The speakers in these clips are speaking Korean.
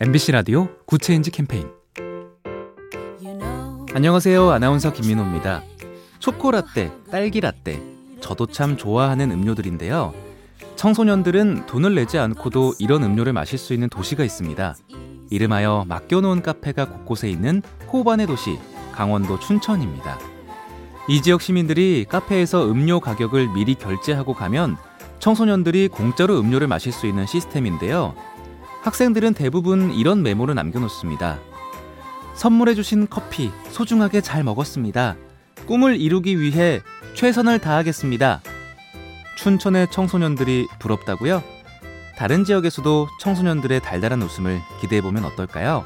MBC 라디오 Good Change 캠페인 안녕하세요. 아나운서 김민호입니다. 초코라떼, 딸기라떼, 저도 참 좋아하는 음료들인데요. 청소년들은 돈을 내지 않고도 이런 음료를 마실 수 있는 도시가 있습니다. 이름하여 맡겨놓은 카페가 곳곳에 있는 호반의 도시, 강원도 춘천입니다. 이 지역 시민들이 카페에서 음료 가격을 미리 결제하고 가면 청소년들이 공짜로 음료를 마실 수 있는 시스템인데요. 학생들은 대부분 이런 메모를 남겨놓습니다. 선물해주신 커피 소중하게 잘 먹었습니다. 꿈을 이루기 위해 최선을 다하겠습니다. 춘천의 청소년들이 부럽다고요? 다른 지역에서도 청소년들의 달달한 웃음을 기대해보면 어떨까요?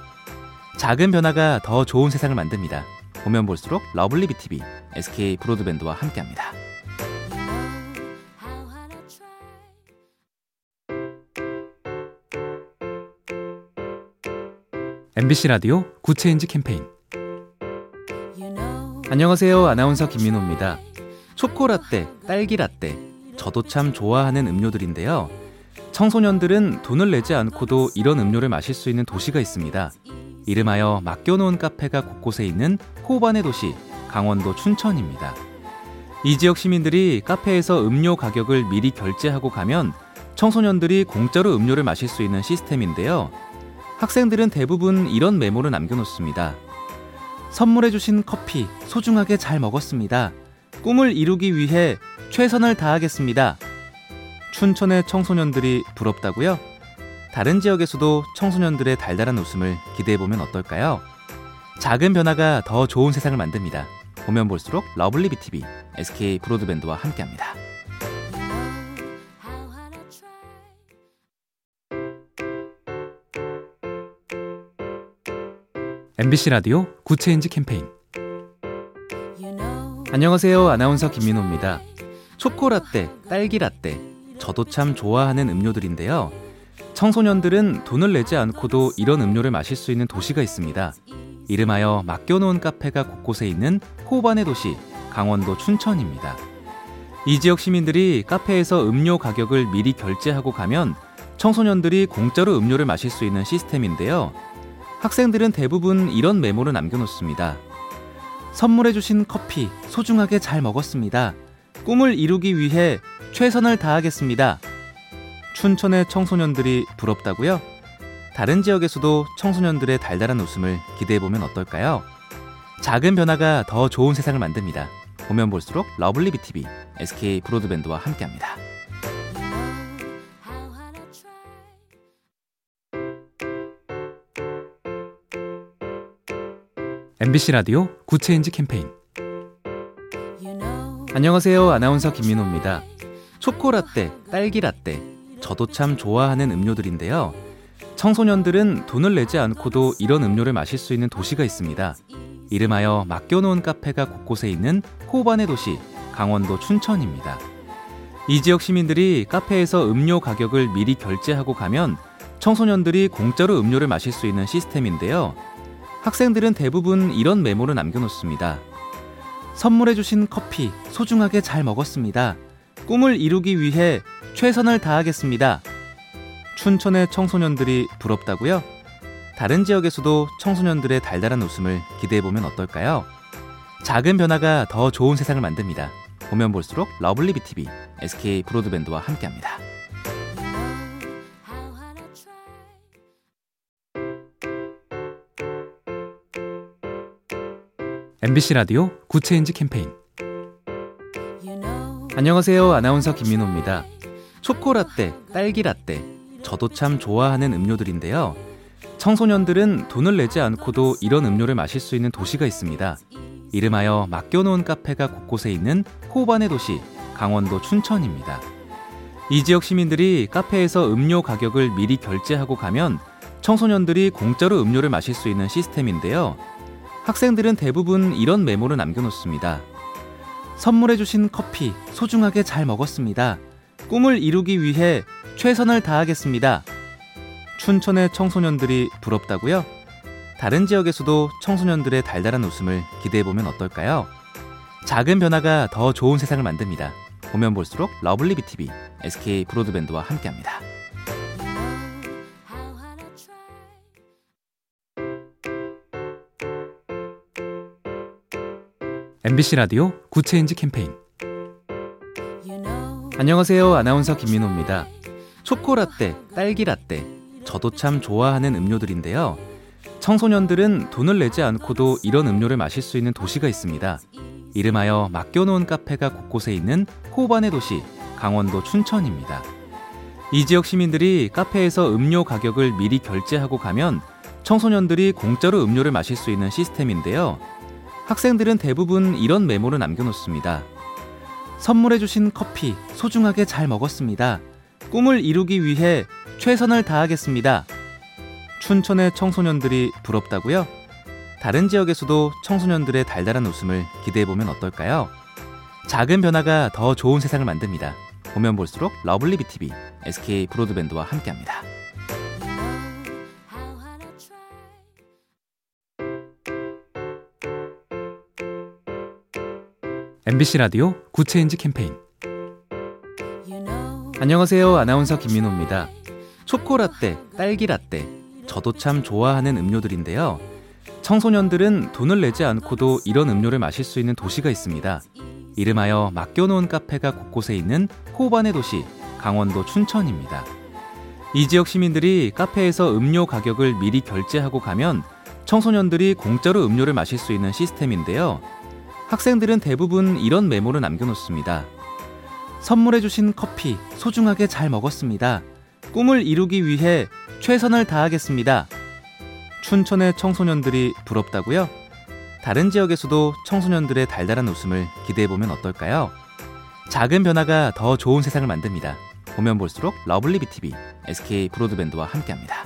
작은 변화가 더 좋은 세상을 만듭니다. 보면 볼수록 lovely B tv SK 브로드밴드와 함께합니다. MBC 라디오 Good Change 캠페인 안녕하세요. 아나운서 김민호입니다. 초코라떼, 딸기라떼, 저도 참 좋아하는 음료들인데요. 청소년들은 돈을 내지 않고도 이런 음료를 마실 수 있는 도시가 있습니다. 이름하여 맡겨놓은 카페가 곳곳에 있는 호반의 도시, 강원도 춘천입니다. 이 지역 시민들이 카페에서 음료 가격을 미리 결제하고 가면 청소년들이 공짜로 음료를 마실 수 있는 시스템인데요. 학생들은 대부분 이런 메모를 남겨놓습니다. 선물해주신 커피 소중하게 잘 먹었습니다. 꿈을 이루기 위해 최선을 다하겠습니다. 춘천의 청소년들이 부럽다고요? 다른 지역에서도 청소년들의 달달한 웃음을 기대해보면 어떨까요? 작은 변화가 더 좋은 세상을 만듭니다. 보면 볼수록 lovely B tv SK 브로드밴드와 함께합니다. MBC 라디오 Good Change 캠페인 안녕하세요. 아나운서 김민호입니다. 초코라떼, 딸기라떼, 저도 참 좋아하는 음료들인데요. 청소년들은 돈을 내지 않고도 이런 음료를 마실 수 있는 도시가 있습니다. 이름하여 맡겨놓은 카페가 곳곳에 있는 호반의 도시, 강원도 춘천입니다. 이 지역 시민들이 카페에서 음료 가격을 미리 결제하고 가면 청소년들이 공짜로 음료를 마실 수 있는 시스템인데요. 학생들은 대부분 이런 메모를 남겨놓습니다. 선물해주신 커피 소중하게 잘 먹었습니다. 꿈을 이루기 위해 최선을 다하겠습니다. 춘천의 청소년들이 부럽다고요? 다른 지역에서도 청소년들의 달달한 웃음을 기대해보면 어떨까요? 작은 변화가 더 좋은 세상을 만듭니다. 보면 볼수록 lovely B tv SK 브로드밴드와 함께합니다. MBC 라디오 Good Change 캠페인 안녕하세요. 아나운서 김민호입니다. 초코라떼, 딸기라떼, 저도 참 좋아하는 음료들인데요. 청소년들은 돈을 내지 않고도 이런 음료를 마실 수 있는 도시가 있습니다. 이름하여 맡겨놓은 카페가 곳곳에 있는 호반의 도시, 강원도 춘천입니다. 이 지역 시민들이 카페에서 음료 가격을 미리 결제하고 가면 청소년들이 공짜로 음료를 마실 수 있는 시스템인데요. 학생들은 대부분 이런 메모를 남겨놓습니다. 선물해주신 커피 소중하게 잘 먹었습니다. 꿈을 이루기 위해 최선을 다하겠습니다. 춘천의 청소년들이 부럽다고요? 다른 지역에서도 청소년들의 달달한 웃음을 기대해보면 어떨까요? 작은 변화가 더 좋은 세상을 만듭니다. 보면 볼수록 lovely B tv SK 브로드밴드와 함께합니다. MBC 라디오 Good Change 캠페인 안녕하세요. 아나운서 김민호입니다. 초코라떼, 딸기라떼, 저도 참 좋아하는 음료들인데요. 청소년들은 돈을 내지 않고도 이런 음료를 마실 수 있는 도시가 있습니다. 이름하여 맡겨놓은 카페가 곳곳에 있는 호반의 도시, 강원도 춘천입니다. 이 지역 시민들이 카페에서 음료 가격을 미리 결제하고 가면 청소년들이 공짜로 음료를 마실 수 있는 시스템인데요. 학생들은 대부분 이런 메모를 남겨놓습니다. 선물해주신 커피 소중하게 잘 먹었습니다. 꿈을 이루기 위해 최선을 다하겠습니다. 춘천의 청소년들이 부럽다고요? 다른 지역에서도 청소년들의 달달한 웃음을 기대해보면 어떨까요? 작은 변화가 더 좋은 세상을 만듭니다. 보면 볼수록 lovely B tv SK 브로드밴드와 함께합니다. MBC 라디오 Good Change 캠페인 안녕하세요. 아나운서 김민호입니다. 초코라떼, 딸기라떼, 저도 참 좋아하는 음료들인데요. 청소년들은 돈을 내지 않고도 이런 음료를 마실 수 있는 도시가 있습니다. 이름하여 맡겨놓은 카페가 곳곳에 있는 호반의 도시, 강원도 춘천입니다. 이 지역 시민들이 카페에서 음료 가격을 미리 결제하고 가면 청소년들이 공짜로 음료를 마실 수 있는 시스템인데요. 학생들은 대부분 이런 메모를 남겨놓습니다. 선물해주신 커피 소중하게 잘 먹었습니다. 꿈을 이루기 위해 최선을 다하겠습니다. 춘천의 청소년들이 부럽다고요? 다른 지역에서도 청소년들의 달달한 웃음을 기대해보면 어떨까요? 작은 변화가 더 좋은 세상을 만듭니다. 보면 볼수록 lovely B tv SK 브로드밴드와 함께합니다. MBC 라디오 Good Change 캠페인 안녕하세요. 아나운서 김민호입니다. 초코라떼, 딸기라떼, 저도 참 좋아하는 음료들인데요. 청소년들은 돈을 내지 않고도 이런 음료를 마실 수 있는 도시가 있습니다. 이름하여 맡겨놓은 카페가 곳곳에 있는 호반의 도시, 강원도 춘천입니다. 이 지역 시민들이 카페에서 음료 가격을 미리 결제하고 가면 청소년들이 공짜로 음료를 마실 수 있는 시스템인데요. 학생들은 대부분 이런 메모를 남겨놓습니다. 선물해주신 커피 소중하게 잘 먹었습니다. 꿈을 이루기 위해 최선을 다하겠습니다. 춘천의 청소년들이 부럽다고요? 다른 지역에서도 청소년들의 달달한 웃음을 기대해보면 어떨까요? 작은 변화가 더 좋은 세상을 만듭니다. 보면 볼수록 lovely B tv SK 브로드밴드와 함께합니다.